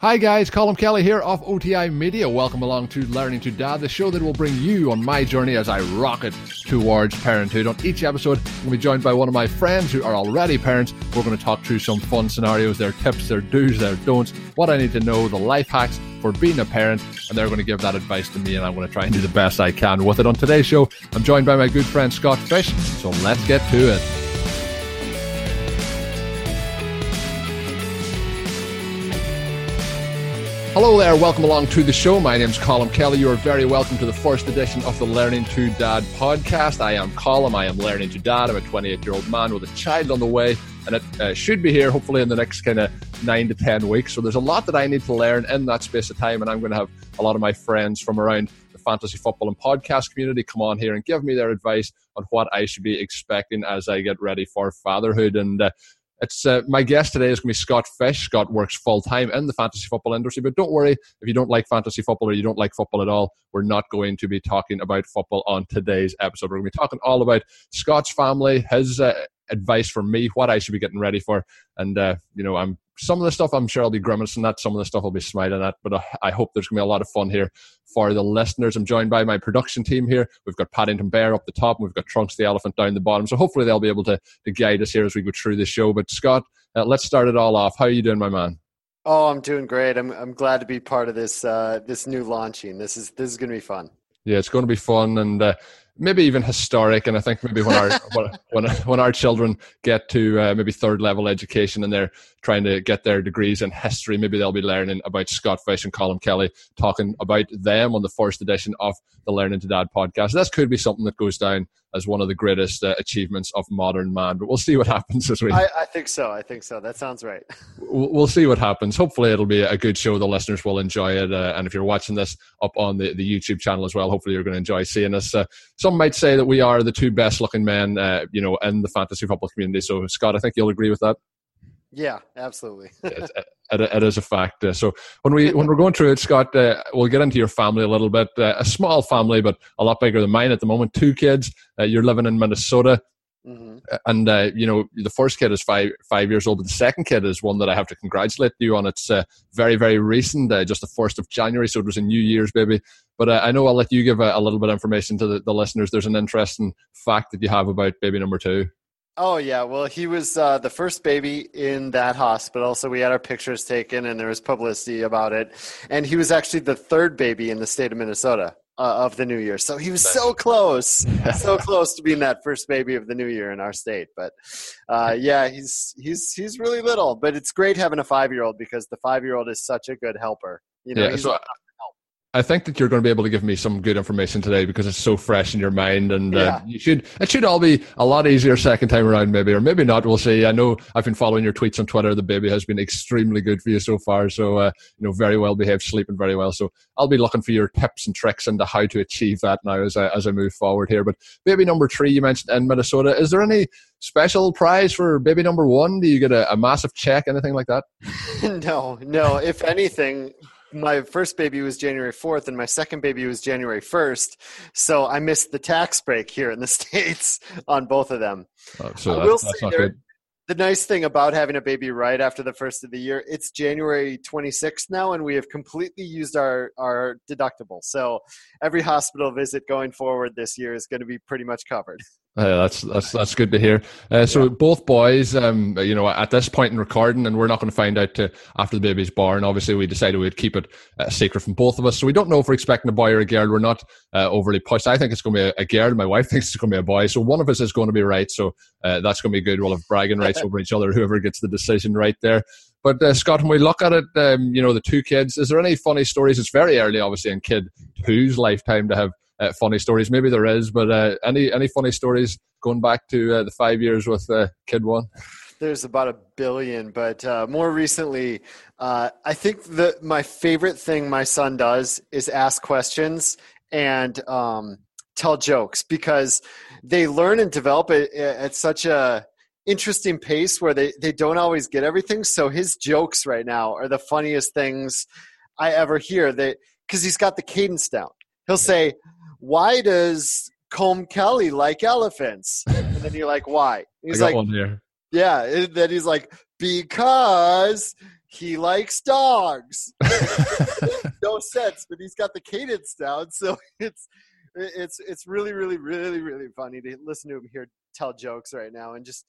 Hi guys, Colm Kelly here off OTI Media. Welcome along to Learning to Dad, the show that will bring you on my journey as I rocket towards parenthood. On each episode, I'm going to be joined by one of my friends who are already parents. We're going to talk through some fun scenarios, their tips, their do's, their don'ts, what I need to know, the life hacks for being a parent, and they're going to give that advice to me, and I'm going to try and do the best I can with it. On today's show, I'm joined by my good friend Scott Fish, so let's get to it. Hello there, welcome along to the show. My name's Colm Kelly. You are very welcome to the first edition of the Learning to Dad podcast. I am Colm. I am Learning to Dad. I'm a 28 year old man with a child on the way, and it uh, should be here hopefully in the next kind of nine to 10 weeks. So there's a lot that I need to learn in that space of time, and I'm going to have a lot of my friends from around the fantasy football and podcast community come on here and give me their advice on what I should be expecting as I get ready for fatherhood. And uh, it's uh, my guest today is going to be Scott Fish. Scott works full time in the fantasy football industry, but don't worry if you don't like fantasy football or you don't like football at all. We're not going to be talking about football on today's episode. We're going to be talking all about Scott's family, his uh, advice for me, what I should be getting ready for, and uh, you know, I'm some of the stuff I'm sure I'll be grimacing at, some of the stuff I'll be smiling at, but I hope there's going to be a lot of fun here for the listeners. I'm joined by my production team here. We've got Paddington Bear up the top, and we've got Trunks the Elephant down the bottom. So hopefully they'll be able to, to guide us here as we go through the show. But Scott, uh, let's start it all off. How are you doing, my man? Oh, I'm doing great. I'm I'm glad to be part of this uh, this new launching. This is this is going to be fun. Yeah, it's going to be fun, and uh, maybe even historic. And I think maybe when our when when our children get to uh, maybe third level education and they're trying to get their degrees in history, maybe they'll be learning about Scott Fish and Colm Kelly talking about them on the first edition of the Learning to Dad podcast. This could be something that goes down as one of the greatest uh, achievements of modern man. But we'll see what happens this week. I, I think so. I think so. That sounds right. We'll, we'll, see what happens. Hopefully, it'll be a good show. The listeners will enjoy it. Uh, and if you're watching this up on the, the YouTube channel as well, hopefully you're going to enjoy seeing us. Uh, some might say that we are the two best looking men, uh, you know, in the fantasy football community. So, Scott, I think you'll agree with that. Yeah, absolutely. it, it, is a fact. Uh, so when we when we're going through it, Scott, uh, we'll get into your family a little bit. Uh, a small family, but a lot bigger than mine at the moment. Two kids. Uh, you're living in Minnesota. Mm-hmm. Uh, and uh, you know the first kid is five five years old, but the second kid is one that I have to congratulate you on. It's very very recent, just the first of January, so it was a New Year's baby. But I know I'll let you give a, a little bit of information to the, the listeners. There's an interesting fact that you have about baby number two. Oh yeah, well he was uh, the first baby in that hospital, so we had our pictures taken and there was publicity about it. And he was actually the third baby in the state of Minnesota uh, of the new year, so he was so close, so close to being that first baby of the new year in our state. But uh, yeah, he's he's he's really little, but it's great having a five year old because the five year old is such a good helper. You know, yeah, so I think that you're going to be able to give me some good information today because it's so fresh in your mind, and uh, you should. It should all be a lot easier second time around, maybe, or maybe not. We'll see. I know I've been following your tweets on Twitter. The baby has been extremely good for you so far, so uh, you know, very well behaved, sleeping very well. So I'll be looking for your tips and tricks into how to achieve that now as I as I move forward here. But baby number three, you mentioned in Minnesota. Is there any special prize for baby number one? Do you get a, a massive check, anything like that? no, no. If anything, my first baby was January 4th and my second baby was January 1st. So I missed the tax break here in the States on both of them. Oh, so that's, that's not good. The nice thing about having a baby right after the first of the year, it's January 26th now, and we have completely used our, our deductible. So every hospital visit going forward this year is going to be pretty much covered. Uh, that's that's that's good to hear. Uh, so yeah. both boys, um, you know, at this point in recording, and we're not going to find out to, after the baby's born. Obviously, we decided we'd keep it uh, secret from both of us. So we don't know if we're expecting a boy or a girl. We're not uh, overly pushed. I think it's going to be a, a, girl. My wife thinks it's going to be a boy. So one of us is going to be right. So uh, that's going to be good. We'll have bragging rights over each other. Whoever gets the decision right there. But uh, Scott, when we look at it, um, you know, the two kids, is there any funny stories? It's very early, obviously, in kid two's lifetime to have uh, funny stories. Maybe there is, but uh, any any funny stories going back to uh, the five years with uh, Kid One? There's about a billion, but uh, more recently, uh, I think that my favorite thing my son does is ask questions and um, tell jokes because they learn and develop it at such a interesting pace where they, they don't always get everything. So his jokes right now are the funniest things I ever hear. That because he's got the cadence down. He'll say, why does Colm Kelly like elephants? And then you're like, why? He's like, one here. Yeah. And then he's like, because he likes dogs. no sense, but he's got the cadence down, so it's it's it's really really really really funny to listen to him here tell jokes right now and just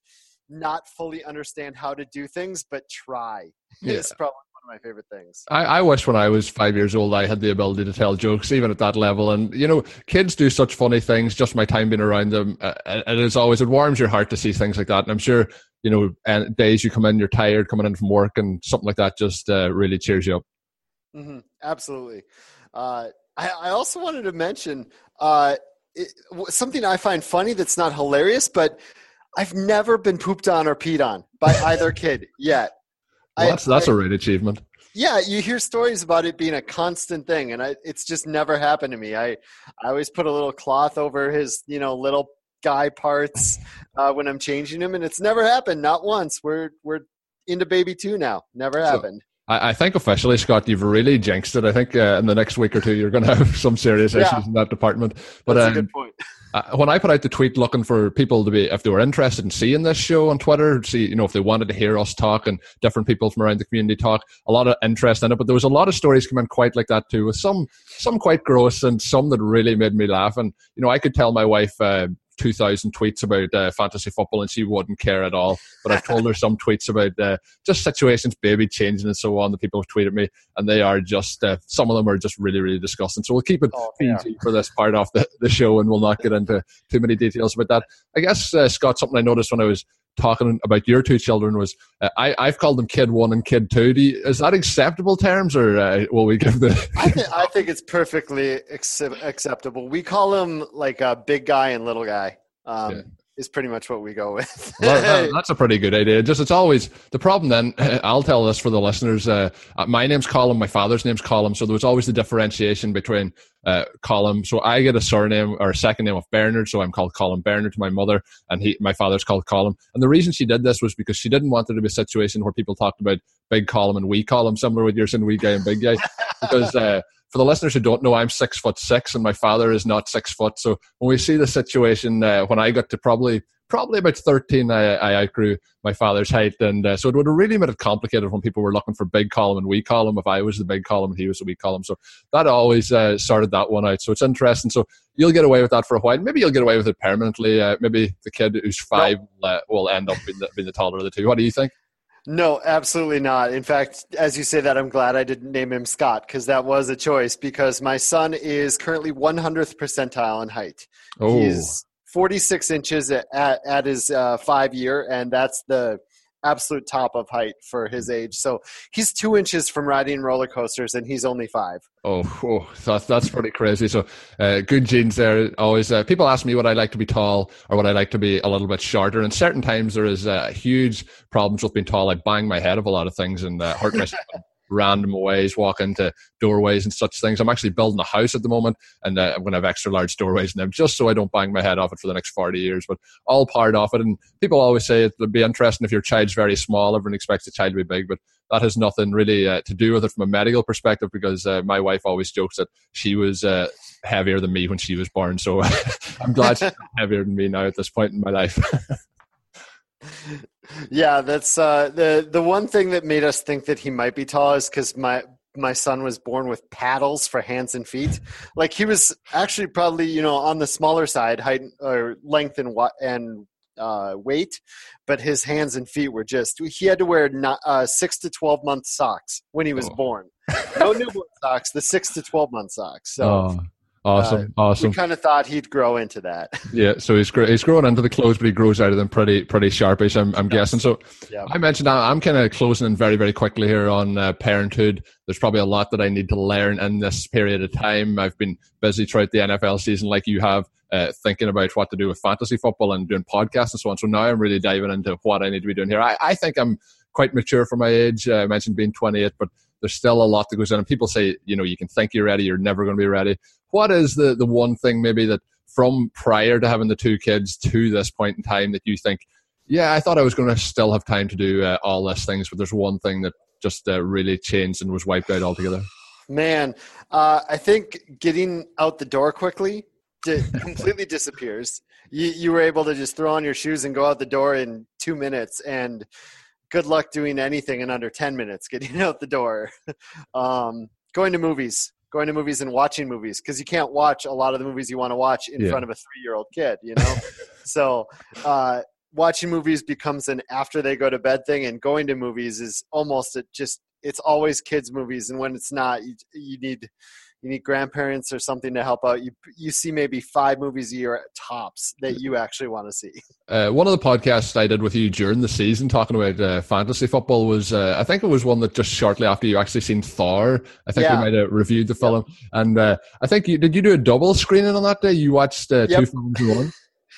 not fully understand how to do things, but try. Yeah. It's probably my favorite things. I, I wish when I was five years old I had the ability to tell jokes, even at that level. And you know, kids do such funny things. Just my time being around them, uh, and it's always it warms your heart to see things like that. And I'm sure you know, and days you come in, you're tired coming in from work, and something like that just uh, really cheers you up. Mm-hmm. Absolutely. Uh, I, I, also wanted to mention uh, it, something I find funny that's not hilarious, but I've never been pooped on or peed on by either kid yet. Well, that's that's I, a great achievement. Yeah, you hear stories about it being a constant thing, and I, it's just never happened to me. I I always put a little cloth over his you know little guy parts uh, when I'm changing him, and it's never happened. Not once. We're we're into baby two now. Never happened. So, I, think officially, Scott, you've really jinxed it. I think uh, in the next week or two, you're going to have some serious issues yeah. in that department. But That's um, a good point. Uh, when I put out the tweet looking for people to be, if they were interested in seeing this show on Twitter, see, you know, if they wanted to hear us talk and different people from around the community talk, a lot of interest in it. But there was a lot of stories coming quite like that too, with some some quite gross and some that really made me laugh. And you know, I could tell my wife. Uh, 2,000 tweets about uh, fantasy football and she wouldn't care at all. But I've told her some tweets about uh, just situations, baby changing and so on that people have tweeted me. And they are just, uh, some of them are just really, really disgusting. So we'll keep it oh, PG yeah. for this part of the, the show and we'll not get into too many details about that. I guess, uh, Scott, something I noticed when I was talking about your two children was uh, I, I've called them kid one and kid two. You, is that acceptable terms or uh, will we give the. I, th- I think it's perfectly acceptable. We call them like a big guy and little guy. Um, yeah is pretty much what we go with. well, that, that's a pretty good idea. Just it's always the problem. Then I'll tell this for the listeners. Uh, uh, my name's Colm. My father's name's Colm. So there was always the differentiation between uh, Colm. So I get a surname or a second name of Bernard. So I'm called Colm Bernard to my mother, and he, my father's called Colm. And the reason she did this was because she didn't want there to be a situation where people talked about big Colm and wee Colm, similar with yours and wee guy and big guy, because. Uh, for the listeners who don't know, I'm six foot six, and my father is not six foot. So when we see the situation, uh, when I got to probably probably about 13, I, I outgrew my father's height, and uh, so it would have really made it complicated when people were looking for big Colm and wee Colm, If I was the big Colm and he was the wee Colm. so that always uh, started that one out. So it's interesting. So you'll get away with that for a while. Maybe you'll get away with it permanently. Uh, maybe the kid who's five will, uh, will end up being the, being the taller of the two. What do you think? No, absolutely not. In fact, as you say that, I'm glad I didn't name him Scott because that was a choice because my son is currently 100th percentile in height. Oh. He's 46 inches at, at his uh, five year, and that's the absolute top of height for his age. So he's two inches from riding roller coasters, and he's only five. Oh, oh that's that's pretty crazy. So uh, good genes there. Always uh, people ask me what I like to be tall or what I like to be a little bit shorter. And certain times there is uh, huge problems with being tall. I bang my head of a lot of things and uh, hurt myself. random ways, walk into doorways and such things. I'm actually building a house at the moment, and uh, I'm going to have extra large doorways in them just so I don't bang my head off it for the next 40 years. But all part of it. And people always say it would be interesting if your child's very small. Everyone expects the child to be big, but that has nothing really uh, to do with it from a medical perspective because uh, my wife always jokes that she was uh, heavier than me when she was born. So I'm glad she's heavier than me now at this point in my life. yeah, that's uh, the the one thing that made us think that he might be tall is because my my son was born with paddles for hands and feet. Like he was actually probably you know on the smaller side height or length and and uh, weight, but his hands and feet were just he had to wear not, uh, six to twelve month socks when he was oh. born. No newborn socks, the six to twelve month socks. So. Oh. Awesome, uh, awesome. We kind of thought he'd grow into that. Yeah, so he's he's growing into the clothes, but he grows out of them pretty pretty sharpish. I'm, I'm guessing. So yeah. I mentioned I'm kind of closing in very very quickly here on uh, parenthood. There's probably a lot that I need to learn in this period of time. I've been busy throughout the NFL season, like you have, uh, thinking about what to do with fantasy football and doing podcasts and so on. So now I'm really diving into what I need to be doing here. I, I think I'm quite mature for my age. Uh, I mentioned being 28, but there's still a lot that goes on. And people say, you know, you can think you're ready, you're never going to be ready what is the the one thing maybe that from prior to having the two kids to this point in time that you think, yeah, I thought I was going to still have time to do uh, all these things, but there's one thing that just uh, really changed and was wiped out altogether. Man, uh, I think getting out the door quickly di- completely disappears. You, you were able to just throw on your shoes and go out the door in two minutes, and good luck doing anything in under 10 minutes getting out the door um, going to movies going to movies and watching movies because you can't watch a lot of the movies you want to watch in yeah. front of a three year old kid you know so uh, watching movies becomes an after they go to bed thing and going to movies is almost a, just it's always kids movies and when it's not you, you need you need grandparents or something to help out you you see maybe five movies a year at tops that you actually want to see uh, one of the podcasts i did with you during the season talking about uh, fantasy football was uh, i think it was one that just shortly after you actually seen thor i think yeah. you might have reviewed the film yeah. and uh, i think you did you do a double screening on that day you watched uh, yep. two films in one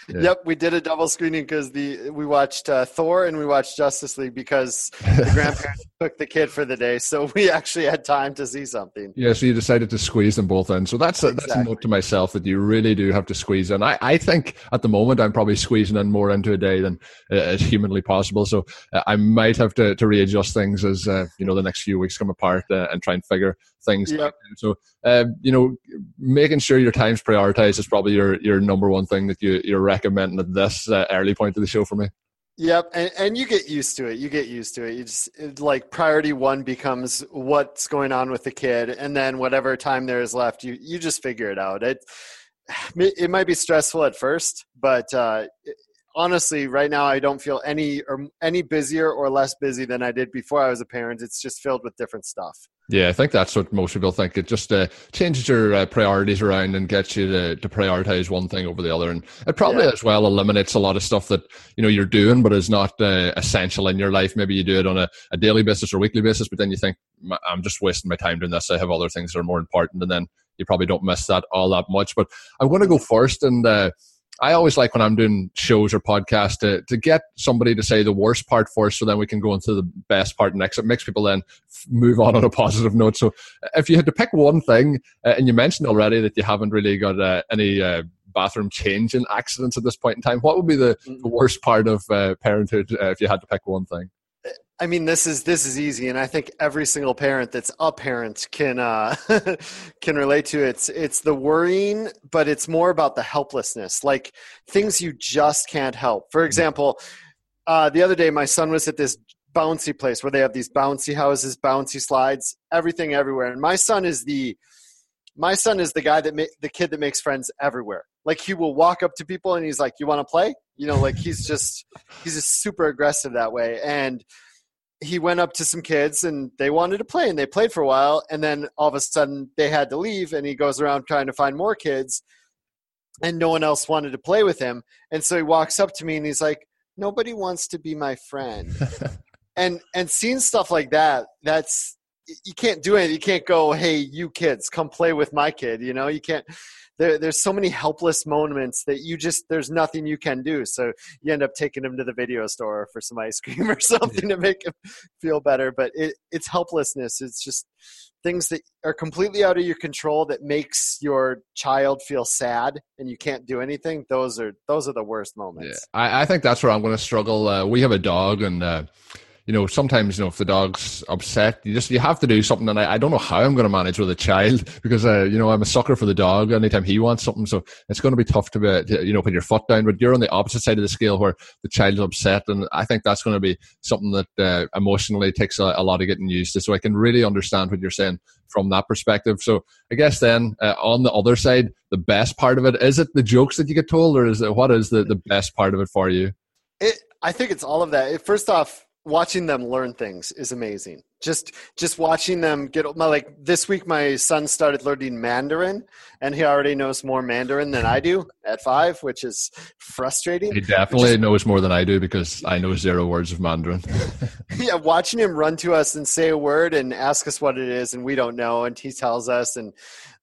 yeah. Yep, we did a double screening because the we watched uh, Thor and we watched Justice League because the grandparents took the kid for the day, so we actually had time to see something. Yeah, so you decided to squeeze them both in. So that's a, exactly. that's a note to myself that you really do have to squeeze in. I, I think at the moment I'm probably squeezing in more into a day than uh, is humanly possible. So uh, I might have to, to readjust things as uh, you know the next few weeks come apart uh, and try and figure things. Yep. So, uh, you know, making sure your time's prioritized is probably your, your number one thing that you, you're recommending at this uh, early point of the show for me. Yep, and, and you get used to it. You get used to it. You just it, like priority one becomes what's going on with the kid, and then whatever time there is left, you you just figure it out. It it might be stressful at first, but uh, honestly, right now I don't feel any or any busier or less busy than I did before I was a parent. It's just filled with different stuff. Yeah, I think that's what most people think. It just uh, changes your uh, priorities around and gets you to, to prioritize one thing over the other, and it probably yeah. as well eliminates a lot of stuff that you know you're doing but is not uh, essential in your life. Maybe you do it on a, a daily basis or weekly basis, but then you think I'm just wasting my time doing this. I have other things that are more important, and then you probably don't miss that all that much. But I'm going to go first and uh, I always like when I'm doing shows or podcasts to, to get somebody to say the worst part first so then we can go into the best part next. It makes people then move on on a positive note. So if you had to pick one thing, uh, and you mentioned already that you haven't really got uh, any uh, bathroom changing accidents at this point in time, what would be the, the worst part of uh, parenthood uh, if you had to pick one thing? I mean, this is this is easy, and I think every single parent that's a parent can uh, can relate to it. It's it's the worrying, but it's more about the helplessness, like things you just can't help. For example, uh, the other day, my son was at this bouncy place where they have these bouncy houses, bouncy slides, everything everywhere, and my son is the my son is the guy that ma- the kid that makes friends everywhere. Like he will walk up to people and he's like, "You want to play?" You know, like he's just he's just super aggressive that way, and he went up to some kids and they wanted to play and they played for a while. And then all of a sudden they had to leave and he goes around trying to find more kids and no one else wanted to play with him. And so he walks up to me and he's like nobody wants to be my friend. And and seeing stuff like that that's you can't do it you can't go hey you kids come play with my kid you know you can't there, there's so many helpless moments that you just there's nothing you can do. So you end up taking him to the video store for some ice cream or something to make him feel better. But it, it's helplessness. It's just things that are completely out of your control that makes your child feel sad and you can't do anything those are those are the worst moments yeah, I, I think that's where i'm going to struggle uh, we have a dog and uh, you know, sometimes, you know, if the dog's upset, you just, you have to do something. And I, I don't know how I'm going to manage with a child because, uh, you know, I'm a sucker for the dog anytime he wants something. So it's going to be tough to, be, you know, put your foot down, but you're on the opposite side of the scale where the child's upset. And I think that's going to be something that uh, emotionally takes a, a, lot of getting used to. So I can really understand what you're saying from that perspective. So I guess then uh, on the other side, the best part of it, is it the jokes that you get told or is it, what is the, the best part of it for you? It, I think it's all of that. First off, watching them learn things is amazing. Just just watching them get my like this week my son started learning mandarin and he already knows more mandarin than i do at five which is frustrating. He definitely just, knows more than i do because i know zero words of mandarin. Yeah watching him run to us and say a word and ask us what it is and we don't know and he tells us and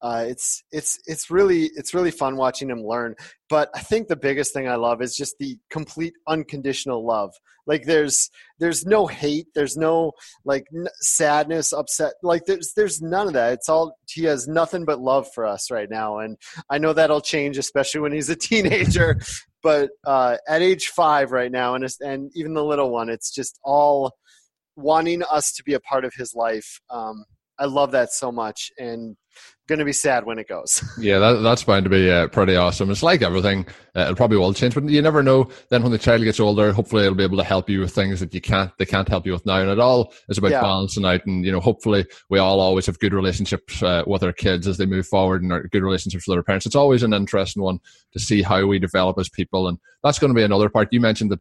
uh, it's it's it's really it's really fun watching him learn. But i think the biggest thing i love is just the complete unconditional love. Like there's there's no hate. There's no like n- sadness upset. Like there's there's none of that. It's all he has nothing but love for us right now. And i know that'll change especially when he's a teenager. But uh, at age five right now and and even the little one it's just all wanting us to be a part of his life. Um, I love that so much, and going to be sad when it goes. yeah, that, that's bound to be uh, pretty awesome. It's like everything; uh, it probably will change, but you never know. Then when the child gets older, hopefully it'll be able to help you with things that you can't they can't help you with now. And it all is about yeah. balancing out. And you know, hopefully we all always have good relationships uh, with our kids as they move forward, and our good relationships with our parents. It's always an interesting one to see how we develop as people, and that's going to be another part. You mentioned that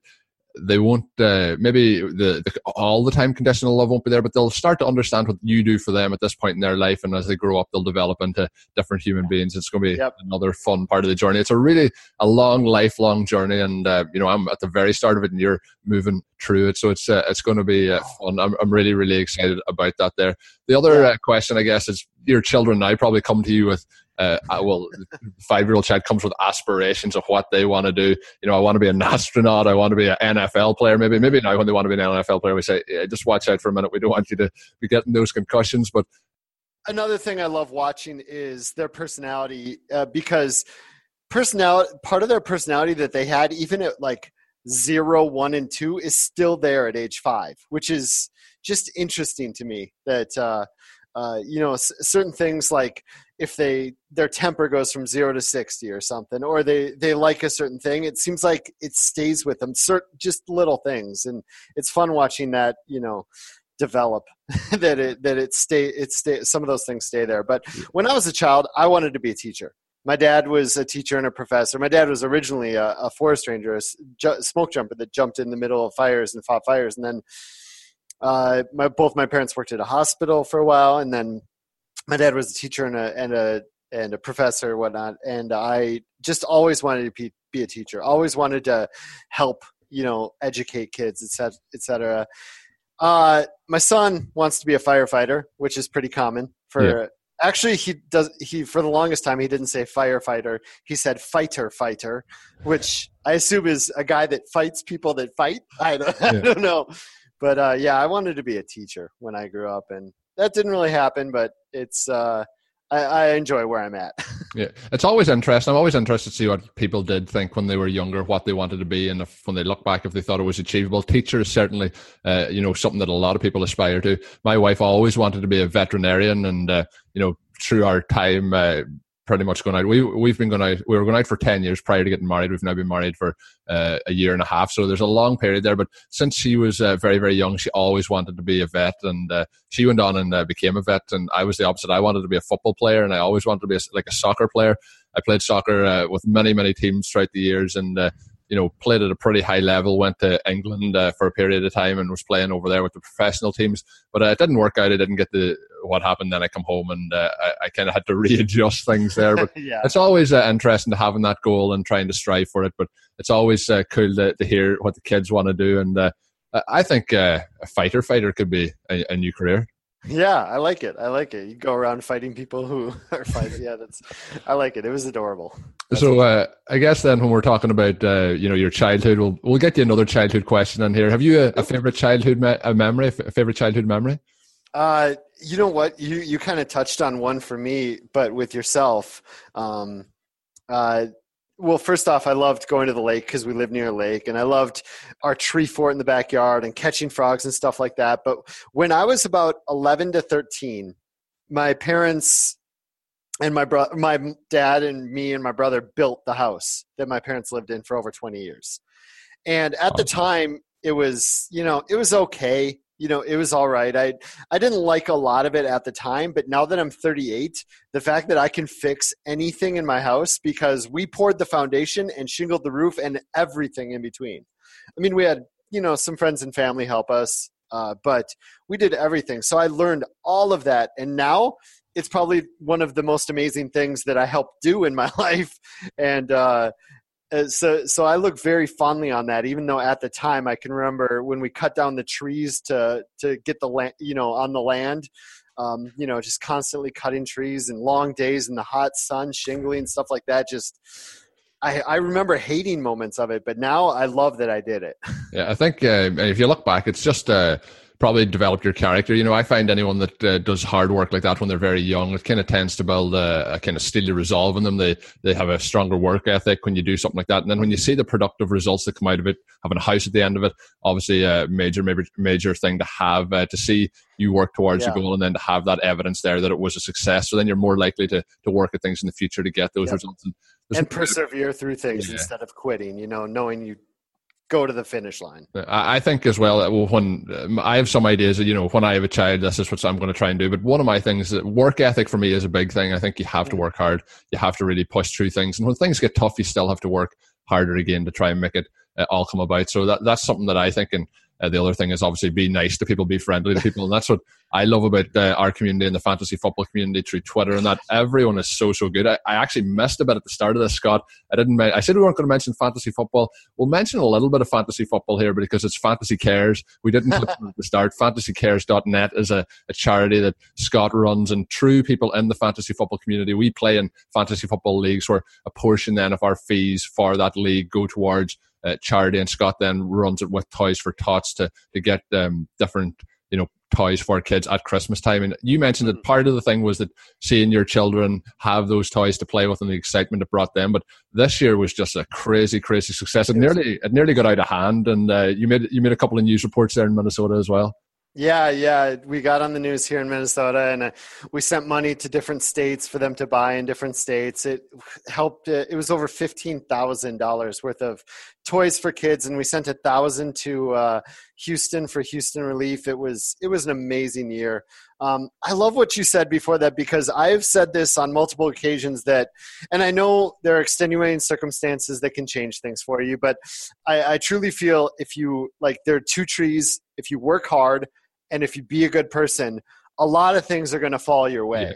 they won't uh, maybe the, the, all the time conditional love won't be there but they'll start to understand what you do for them at this point in their life. And as they grow up they'll develop into different human beings. It's going to be yep. another fun part of the journey. It's a really a long lifelong journey. And uh, you know i'm at the very start of it and you're moving through it. So it's uh, it's going to be uh, fun. I'm, I'm really really excited about that there. The other. Uh, question i guess is your children now probably come to you with uh, well, five year old child comes with aspirations of what they want to do. You know, I want to be an astronaut. I want to be an NFL player. Maybe, maybe now when they want to be an NFL player, we say, yeah, just watch out for a minute. We don't want you to be getting those concussions. But another thing I love watching is their personality uh, because personality, part of their personality that they had, even at like zero, one, and two, is still there at age five, which is just interesting to me that, uh, uh, you know, s- certain things like if they their temper goes from zero to 60 or something or they they like a certain thing it seems like it stays with them. Certain just little things. And it's fun watching that you know develop that it that it stay it stay some of those things stay there. But when i was a child i wanted to be a teacher. My dad was a teacher and a professor. My dad was originally a, a forest ranger a smoke jumper that jumped in the middle of fires and fought fires. And then uh, my, both my parents worked at a hospital for a while. And then my dad was a teacher and a and a and a professor and whatnot, and I just always wanted to be, be a teacher. Always wanted to help, you know, educate kids, etc., etc. Uh, my son wants to be a firefighter, which is pretty common for. Yeah. Actually, he does. He for the longest time he didn't say firefighter. He said fighter fighter, which I assume is a guy that fights people that fight. I don't, yeah. I don't know, but uh, yeah, I wanted to be a teacher when I grew up, and that didn't really happen, but it's uh, I, I, enjoy where I'm at. yeah, it's always interesting. I'm always interested to see what people did think when they were younger, what they wanted to be, and if when they look back, if they thought it was achievable. Teacher is certainly, uh, you know, something that a lot of people aspire to. My wife always wanted to be a veterinarian, and uh, you know, through our time uh, pretty much going out. We we've been going out. We were going out for ten years prior to getting married. We've now been married for uh, a year and a half. So there's a long period there. But since she was uh, very very young, she always wanted to be a vet, and uh, she went on and uh, became a vet. And I was the opposite. I wanted to be a football player, and I always wanted to be a, like a soccer player. I played soccer uh, with many many teams throughout the years, and uh, you know, played at a pretty high level, went to England uh, for a period of time and was playing over there with the professional teams. But uh, it didn't work out. I didn't get the what happened. Then I come home and uh, I, I kind of had to readjust things there. But yeah. it's always uh, interesting to having that goal and trying to strive for it. But it's always uh, cool to, to, hear what the kids want to do. And uh, I think a fighter fighter could be a, a new career. Yeah, I like it. I like it. You go around fighting people who are fighting. Yeah, that's. I like it. It was adorable. That's so uh, I guess then when we're talking about uh, you know your childhood, we'll we'll get you another childhood question in here. Have you a, a favorite childhood me- a memory? A favorite childhood memory? Uh, you know what? You you kind of touched on one for me, but with yourself. Um, uh, well, first off, I loved going to the lake because we live near a lake, and I loved our tree fort in the backyard and catching frogs and stuff like that. But when I was about 11 to 13, my parents and my brother, my dad and me and my brother built the house that my parents lived in for over 20 years. And at the time, it was, you know, it was okay you know it was all right. I i didn't like a lot of it at the time but now that i'm 38 the fact that i can fix anything in my house because we poured the foundation and shingled the roof and everything in between. I mean we had you know some friends and family help us uh, but we did everything. So i learned all of that and now it's probably one of the most amazing things that i helped do in my life. And uh, uh, so so I look very fondly on that, even though at the time I can remember when we cut down the trees to to get the land, you know, on the land. Um, you know, just constantly cutting trees and long days in the hot sun, shingling stuff like that. Just I, I remember hating moments of it, but now I love that I did it. Yeah, I think uh, if you look back, it's just uh, probably develop your character. You know, I find anyone that uh, does hard work like that when they're very young, it kind of tends to build a, a kind of steely resolve in them. They they have a stronger work ethic when you do something like that, and then when you see the productive results that come out of it, having a house at the end of it, obviously a major major major thing to have uh, to see you work towards yeah. your goal, and then to have that evidence there that it was a success. So then you're more likely to to work at things in the future to get those results. And, and persevere through things yeah. instead of quitting. You know, knowing you go to the finish line. I think as well, when um, I have some ideas, you know, when I have a child, this is what I'm going to try and do. But one of my things, that work ethic for me is a big thing. I think you have to work hard. You have to really push through things. And when things get tough, you still have to work harder again to try and make it uh, all come about. So that, that's something that I think and uh, the other thing is obviously be nice to people, be friendly to people, and that's what I love about uh, our community and the fantasy football community through Twitter. And that everyone is so so good. I, I, actually missed a bit at the start of this, Scott. I didn't. I said we weren't going to mention fantasy football. We'll mention a little bit of fantasy football here because it's Fantasy Cares. We didn't at the start. FantasyCares.net is a, a charity that Scott runs, and true people in the fantasy football community. We play in fantasy football leagues where a portion then of our fees for that league go towards uh, charity, and Scott then runs it with Toys for Tots to to get um, different you know toys for kids at Christmas time. And you mentioned that mm-hmm. part of the thing was that seeing your children have those toys to play with and the excitement it brought them. But this year was just a crazy, crazy success. It nearly it nearly got out of hand, and uh, you made you made a couple of news reports there in Minnesota as well. Yeah, yeah. We got on the news here in Minnesota and uh, we sent money to different states for them to buy in different states. It helped, uh, it was over $15,000 worth of toys for kids and we sent a thousand to uh, Houston for Houston Relief. It was, it was an amazing year. Um, I love what you said before that because I've said this on multiple occasions that, and I know there are extenuating circumstances that can change things for you, but I, I truly feel if you, like, there are two trees, if you work hard, and if you be a good person, a lot of things are going to fall your way. Yeah.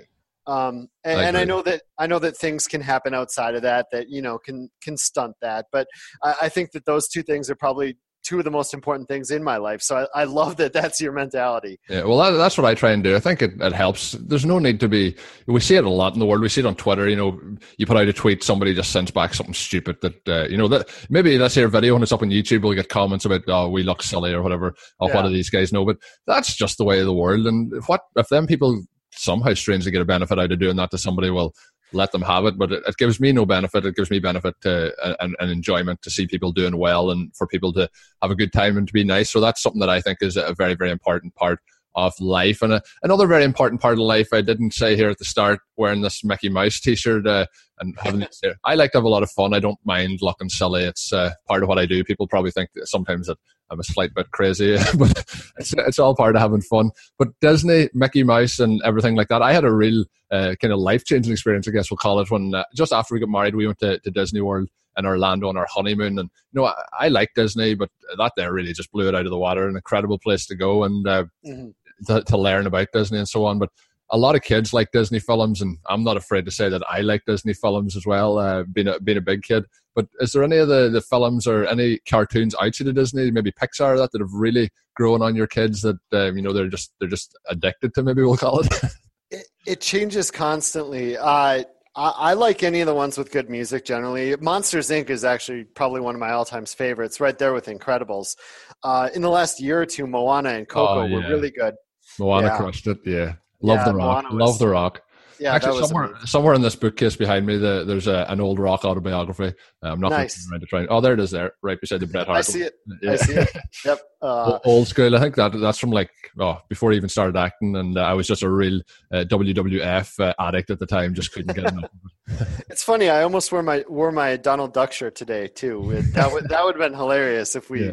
Um, and, I and, I know that I know that things can happen outside of that that you know can can stunt that. But I, I think that those two things are probably two of the most important things in my life. So I, I love that that's your mentality. Yeah, well, that, that's what I try and do. I think it, it helps. There's no need to be. We see it a lot in the world. We see it on Twitter. You know, you put out a tweet, somebody just sends back something stupid that uh, you know that maybe let's say a video when it's up on YouTube, we'll get comments about oh we look silly or whatever. Or yeah. what do these guys know? But that's just the way of the world. And what if them people somehow strangely get a benefit out of doing that to somebody? Well, let them have it. But it, it gives me no benefit. It gives me benefit to, and, and enjoyment to see people doing well and for people to have a good time and to be nice. So that's something that I think is a very, very important part of life. And a, another very important part of life, I didn't say here at the start, wearing this Mickey Mouse T-shirt uh, and having this here. I like to have a lot of fun. I don't mind looking silly. It's uh, part of what I do. People probably think sometimes that I'm a slight bit crazy, but it's it's all part of having fun. But Disney, Mickey Mouse, and everything like that. I had a real uh, kind of life changing experience, I guess we'll call it. When uh, just after we got married, we went to, to Disney World in Orlando on our honeymoon, and you know I, I like Disney, but that there really just blew it out of the water. An incredible place to go and uh, mm-hmm. to, to learn about Disney and so on. But a lot of kids like Disney films, and I'm not afraid to say that I like Disney films as well, uh, being, a, being a big kid. But is there any of the, the films or any cartoons outside of Disney, maybe Pixar, that, that have really grown on your kids that um, you know they're just they're just addicted to? Maybe we'll call it. it, it, changes constantly. Uh, I, I, like any of the ones with good music generally. Monsters Inc. is actually probably one of my all-time favorites, right there with Incredibles. Uh, in the last year or two, Moana and Coco oh, yeah. were really good. Moana yeah. crushed it. Yeah. Love yeah, the Rock. Was, Love the Rock. Yeah, actually, somewhere amazing. somewhere in this bookcase behind me, the, there's a, an old Rock autobiography. Uh, I'm not nice. to try. Oh, there it is, there, right beside the Bret Hart. I see it. Yeah. I see it. Yep. Uh, old school. I think that that's from like oh before I even started acting, and uh, I was just a real uh, WWF uh, addict at the time. Just couldn't get enough. it's funny. I almost wore my wore my Donald Duck shirt today too. That would that would have been hilarious if we yeah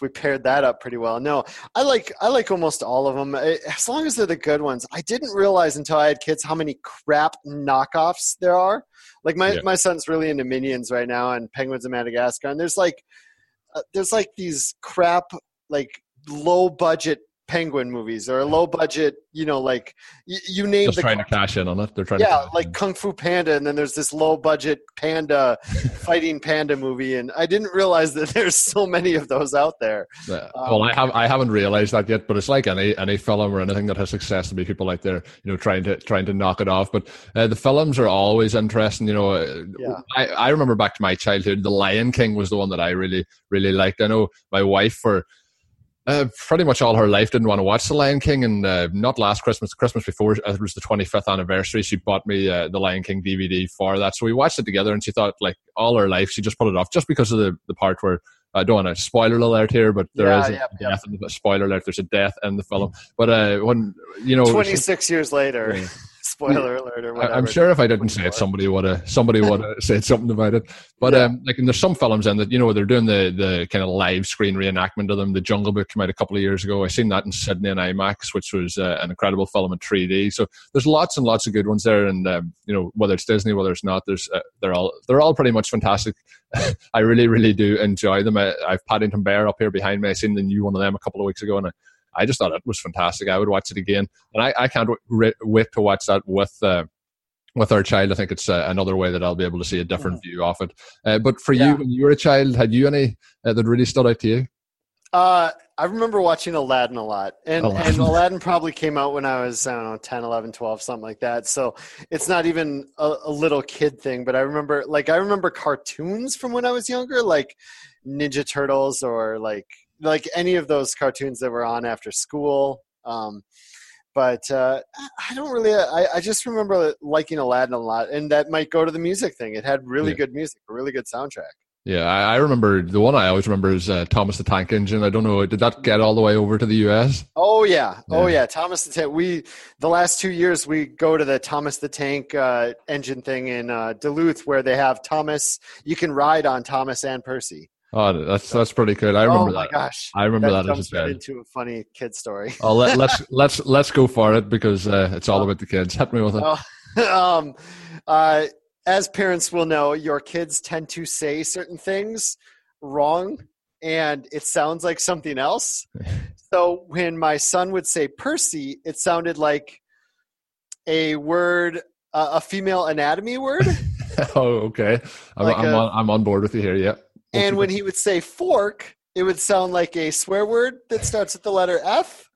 we paired that up pretty well. No, I like I like almost all of them eh, as long as they're the good ones. I didn't realize until I had kids how many crap knockoffs there are. Like my yeah. my son's really into Minions right now and Penguins of Madagascar, and there's like uh, there's like these crap like low budget penguin movies or a low budget you know like you, you name just the trying to cash in on it they're trying yeah like in. kung fu panda and then there's this low budget panda fighting panda movie and i didn't realize that there's so many of those out there yeah. um, well i have i haven't realized that yet but it's like any any film or anything that has success to be people out there you know trying to trying to knock it off but uh, the films are always interesting you know uh, yeah. I, I remember back to my childhood the lion king was the one that i really really liked i know my wife for Uh, pretty much all her life didn't want to watch The Lion King, and uh, not last Christmas, Christmas before uh, it was the 25th anniversary. She bought me uh, the Lion King DVD for that, so we watched it together. And she thought, like all her life, she just put it off just because of the, the part where I don't want to spoiler alert here, but there Yeah, is a yeah, yeah. death in the spoiler alert. There's a death in the film, but uh, when you know, 26 years later. Spoiler alert or whatever. I'm sure if I didn't say it, somebody would have somebody would have said something about it. But Yeah. um, like, and there's some films in that you know they're doing the the kind of live screen reenactment of them. The Jungle Book came out a couple of years ago. I seen that in Sydney in IMAX, which was uh, an incredible film in 3D. So there's lots and lots of good ones there, and um, you know whether it's Disney, whether it's not, there's uh, they're all they're all pretty much fantastic. I really really do enjoy them. I, I've Paddington Bear up here behind me. I seen the new one of them a couple of weeks ago, and I, I just thought it was fantastic. I would watch it again, and I, I can't wait, wait to watch that with. Uh, with our child, I think it's uh, another way that I'll be able to see a different view of it. Uh, but for Yeah. you, when you were a child, had you any uh, that really stood out to you? Uh, I remember watching Aladdin a lot. And, Aladdin. and Aladdin probably came out when I was, I don't know, 10, 11, 12, something like that. So it's not even a, a little kid thing, but I remember, like, I remember cartoons from when I was younger, like Ninja Turtles or like, like any of those cartoons that were on after school. Um, but uh, I- don't really. I, I just remember liking Aladdin a lot, and that might go to the music thing. It had really Yeah. good music, a really good soundtrack. Yeah, I, I remember the one I always remember is uh, Thomas the Tank Engine. I don't know, did that get all the way over to the US? Oh yeah, oh Yeah. yeah. Thomas the Tank. We the last two years we go to the Thomas the Tank uh, engine thing in uh, Duluth where they have Thomas. You can ride on Thomas and Percy. Oh, that's that's pretty good. I remember oh my that. gosh, I remember that, jumps as a right into a funny kid story. Oh, let, let's let's let's go for it because uh, it's all about the kids. Hit me with it. Oh, um, uh, as parents will know, your kids tend to say certain things wrong, and it sounds like something else. so when my son would say Percy, it sounded like a word, uh, a female anatomy word. oh, okay. I'm, Like I'm, a- on, I'm on board with you here. Yeah. And when he would say fork, it would sound like a swear word that starts with the letter F.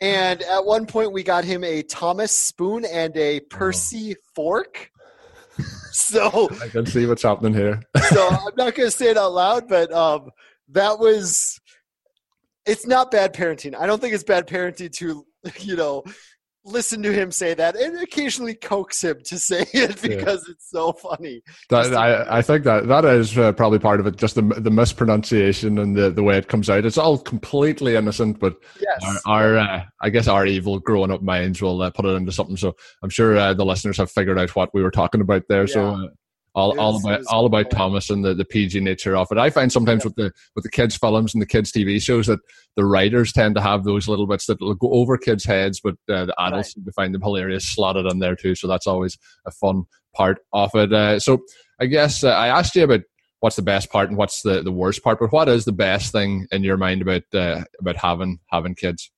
And at one point, we got him a Thomas spoon and a Percy fork. so, I can see what's happening here. so I'm not going to say it out loud, but um, that was. It's not bad parenting. I don't think it's bad parenting to, you know, listen to him say that and occasionally coax him to say it Yeah. because it's so funny. That, I, I think that that is uh, probably part of it. Just the the mispronunciation and the, the way it comes out. It's all completely innocent, but Yes. our, our uh, I guess our evil growing up minds will uh, put it into something. So I'm sure uh, the listeners have figured out what we were talking about there. So Yeah. uh, all, all about all about. Thomas and the, the PG nature of it. I find sometimes with the with the kids films and the kids TV shows that the writers tend to have those little bits that will go over kids' heads, but uh, the adults seem to find them hilarious slotted in there too. So that's always a fun part of it. Uh, so I guess uh, I asked you about what's the best part and what's the, the worst part, but what is the best thing in your mind about uh, about having having kids?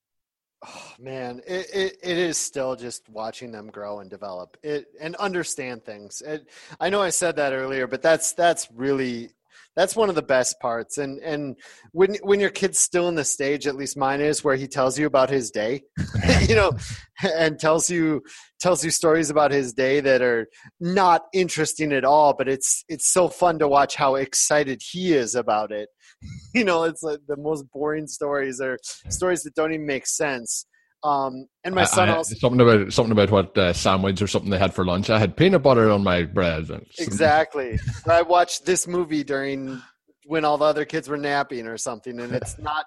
Oh, man, it, it, it is still just watching them grow and develop it and understand things. It, I know I said that earlier, but that's that's really that's one of the best parts. And and when when your kid's still in the stage, at least mine is, where he tells you about his day, you know, and tells you tells you stories about his day that are not interesting at all, but it's it's so fun to watch how excited he is about it. You know, it's like the most boring stories or stories that don't even make sense. Um, and my I- son I- also something about something about what uh, sandwich or something they had for lunch. I had peanut butter on my bread. exactly. I watched this movie during when all the other kids were napping or something, and it's not.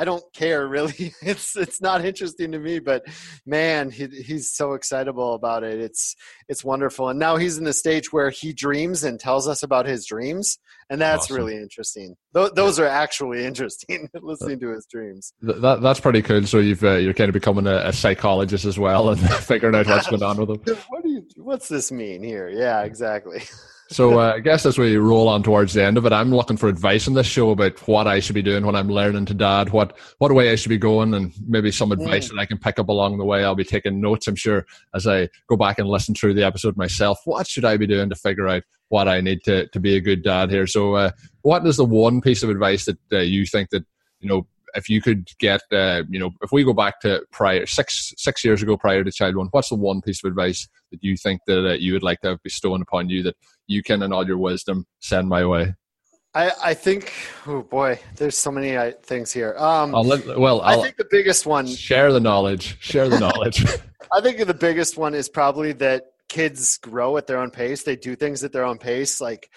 I don't care really. It's it's not interesting to me, but man, he, he's so excitable about it. It's it's wonderful, and now he's in the stage where he dreams and tells us about his dreams, and that's Awesome. really interesting. Th- those are actually interesting. listening to his dreams. Th- That that's pretty cool. So you've uh, you're kind of becoming a, a psychologist as well and figuring out what's going on with him. What do you? What's this mean here? Yeah, exactly. So uh, I guess as we roll on towards the end of it, I'm looking for advice on this show about what I should be doing when I'm learning to dad, what what way I should be going, and maybe some advice that I can pick up along the way. I'll be taking notes, I'm sure, as I go back and listen through the episode myself. What should I be doing to figure out what I need to to be a good dad here? So, uh, what is the one piece of advice that uh, you think that you know? If you could get, uh, you know, if we go back to prior six six years ago, prior to child one, what's the one piece of advice that you think that uh, you would like to have bestowed upon you that you can, in all your wisdom, send my way? I, I think, oh boy, there's so many uh, things here. Um, I'll let, well, I'll I think the biggest one, share the knowledge. Share the knowledge. I think the biggest one is probably that kids grow at their own pace. They do things at their own pace. Like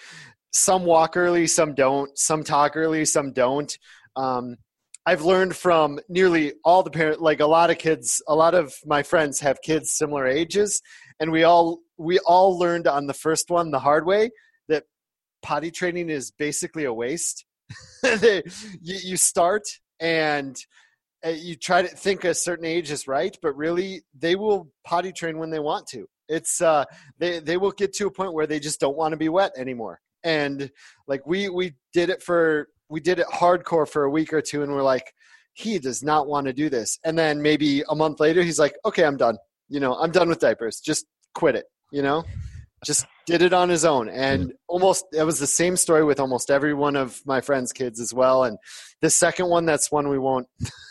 some walk early, some don't. Some talk early, some don't. Um, I've learned from nearly all the parents, like a lot of kids, a lot of my friends have kids similar ages, and we all we all learned on the first one the hard way that potty training is basically a waste. you, you start and uh, you try to think a certain age is right, but really they will potty train when they want to. It's uh, they they will get to a point where they just don't want to be wet anymore. And like we we did it for we did it hardcore for a week or two, and we're like, he does not want to do this. And then maybe a month later, he's like, okay, I'm done. You know, I'm done with diapers. Just quit it. You know, just did it on his own. And almost it was the same story with almost every one of my friends kids as well. And the second one that's one we won't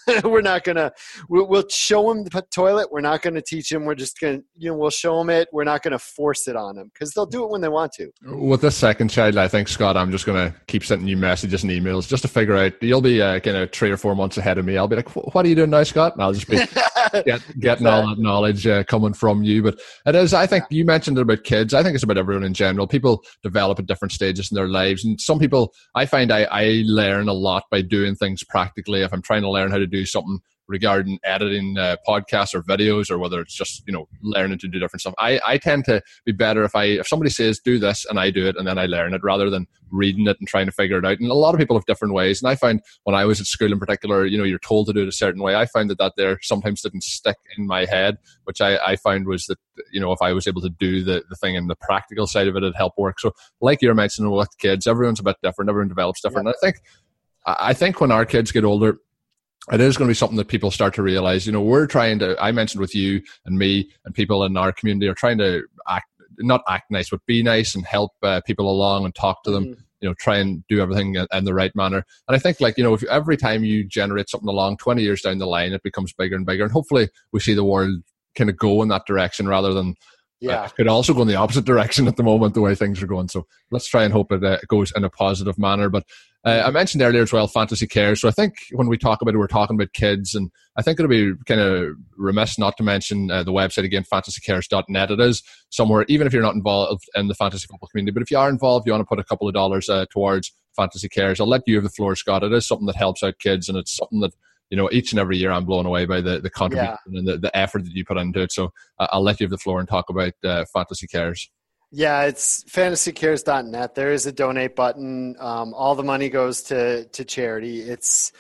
we're not gonna we'll, we'll show him the toilet. We're not gonna teach him. We're just gonna you know we'll show him it. We're not gonna force it on them because they'll do it when they want to. With the second child i think scott i'm just gonna keep sending you messages and emails just to figure out you'll be uh, kind of three or four months ahead of me. I'll be like what are you doing now scott? And i'll just be get, getting all that knowledge uh, coming from you. But it is i think you mentioned it about kids. I think it's about everyone in general. People develop at different stages in their lives. And some people i find i, I learn a lot by doing things practically. If i'm trying to learn how to do something regarding editing uh, podcasts or videos or whether it's just you know learning to do different stuff. I, I tend to be better if i if somebody says do this and i do it and then i learn it rather than reading it and trying to figure it out. And a lot of people have different ways. And i find when i was at school in particular you know you're told to do it a certain way. I find that that there sometimes didn't stick in my head which i, I found was that you know if i was able to do the, the thing in the practical side of it it'd help work. So like you're mentioning with kids everyone's a bit different everyone develops different. I think I think when our kids get older, it is going to be something that people start to realize. You know, we're trying to, I mentioned with you and me and people in our community are trying to act, not act nice, but be nice and help uh, people along and talk to them. Mm-hmm. You know, try and do everything in, in, the right manner. And I think, like, you know, if every time you generate something along 20 years down the line, it becomes bigger and bigger. And hopefully we see the world kind of go in that direction rather than yeah. it could also go in the opposite direction at the moment, the way things are going. So let's try and hope it uh, goes in a positive manner. But uh, I mentioned earlier as well, fantasy care. So I think when we talk about it, we're talking about kids, and I think it'll be kind of remiss not to mention uh, the website again, fantasycares.net. It is somewhere, even if you're not involved in the fantasy football community, but if you are involved, you want to put a couple of dollars uh, towards fantasy cares. I'll let you have the floor, Scott. It is something that helps out kids, and it's something that you know, each and every year I'm blown away by the, the contribution yeah. and the, the effort that you put into it. So I'll let you have the floor and talk about uh, Fantasy Cares. Yeah, it's fantasycares.net. There is a donate button. Um, all the money goes to, to charity. It's,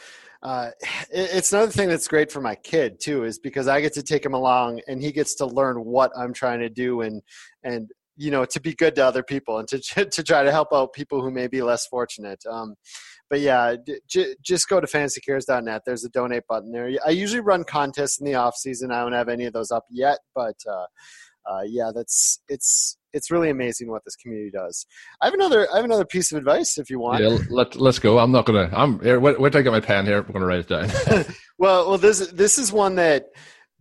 uh, it's another thing that's great for my kid too, is because I get to take him along and he gets to learn what I'm trying to do and, and, you know, to be good to other people and to, to try to help out people who may be less fortunate. Um, but yeah, j- just go to fantasycares.net. There's a donate button there. I usually run contests in the off season. I don't have any of those up yet, but uh, uh, yeah, that's it's it's really amazing what this community does. I have another I have another piece of advice if you want. Yeah, let let's go. I'm not gonna. I'm here. Wait, wait till I get my pen here. I'm gonna write it down. well, well, this this is one that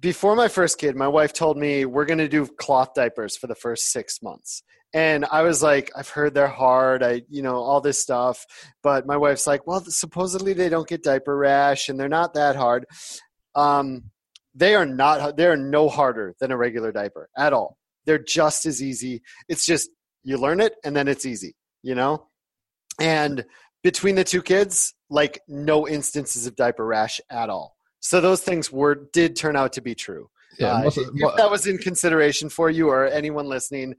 before my first kid, my wife told me we're going to do cloth diapers for the first six months. And i was like i've heard they're hard. I you know all this stuff. But my wife's like well supposedly they don't get diaper rash and they're not that hard. Um, they are not they are no harder than a regular diaper at all. They're just as easy. It's just you learn it and then it's easy you know? And between the two kids like no instances of diaper rash at all so those things were did turn out to be true yeah, uh, if that was in consideration for you or anyone listening,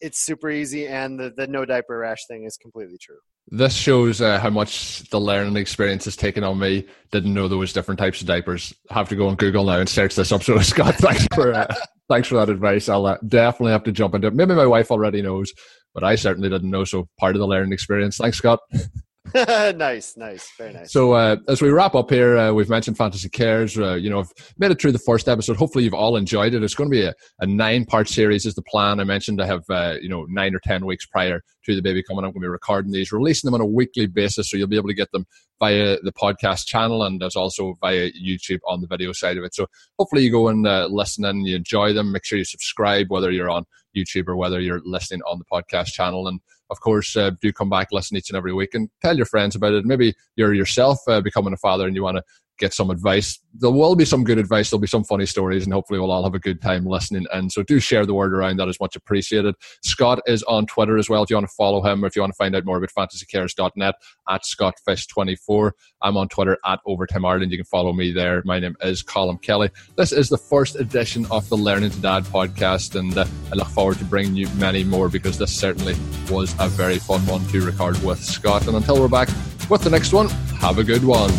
it's super easy, and the, the no diaper rash thing is completely true. This shows uh, how much the learning experience has taken on me. Didn't know there was different types of diapers. Have to go on Google now and search this up. So Scott, thanks for uh, thanks for that advice. I'll uh, definitely have to jump into it. Maybe my wife already knows, but I certainly didn't know. So part of the learning experience. Thanks, Scott. nice, nice, very nice. So uh, as we wrap up here, uh, we've mentioned Fantasy Cares. Uh, you know, I've made it through the first episode. Hopefully, you've all enjoyed it. It's going to be a, a nine-part series, is the plan. I mentioned I have uh, you know nine or ten weeks prior to the baby coming. I'm going to be recording these, releasing them on a weekly basis, so you'll be able to get them via the podcast channel and there's also via YouTube on the video side of it. So hopefully you go and uh, listen and you enjoy them. Make sure you subscribe, whether you're on YouTube or whether you're listening on the podcast channel. And of course, uh, do come back, listen each and every week, and tell your friends about it. Maybe you're yourself uh, becoming a father and you want to get some advice. There will be some good advice. There'll be some funny stories, and hopefully we'll all have a good time listening. And so do share the word around. That is much appreciated. Scott is on Twitter as well. If you want to follow him or if you want to find out more about fantasycares.net at scottfish24. I'm on Twitter at Overtime Ireland. You can follow me there. My name is Colm Kelly. This is the first edition of the Learning to Dad podcast, and uh, I look forward to bringing you many more because this certainly was a very fun one to record with Scott. And until we're back with the next one, have a good one.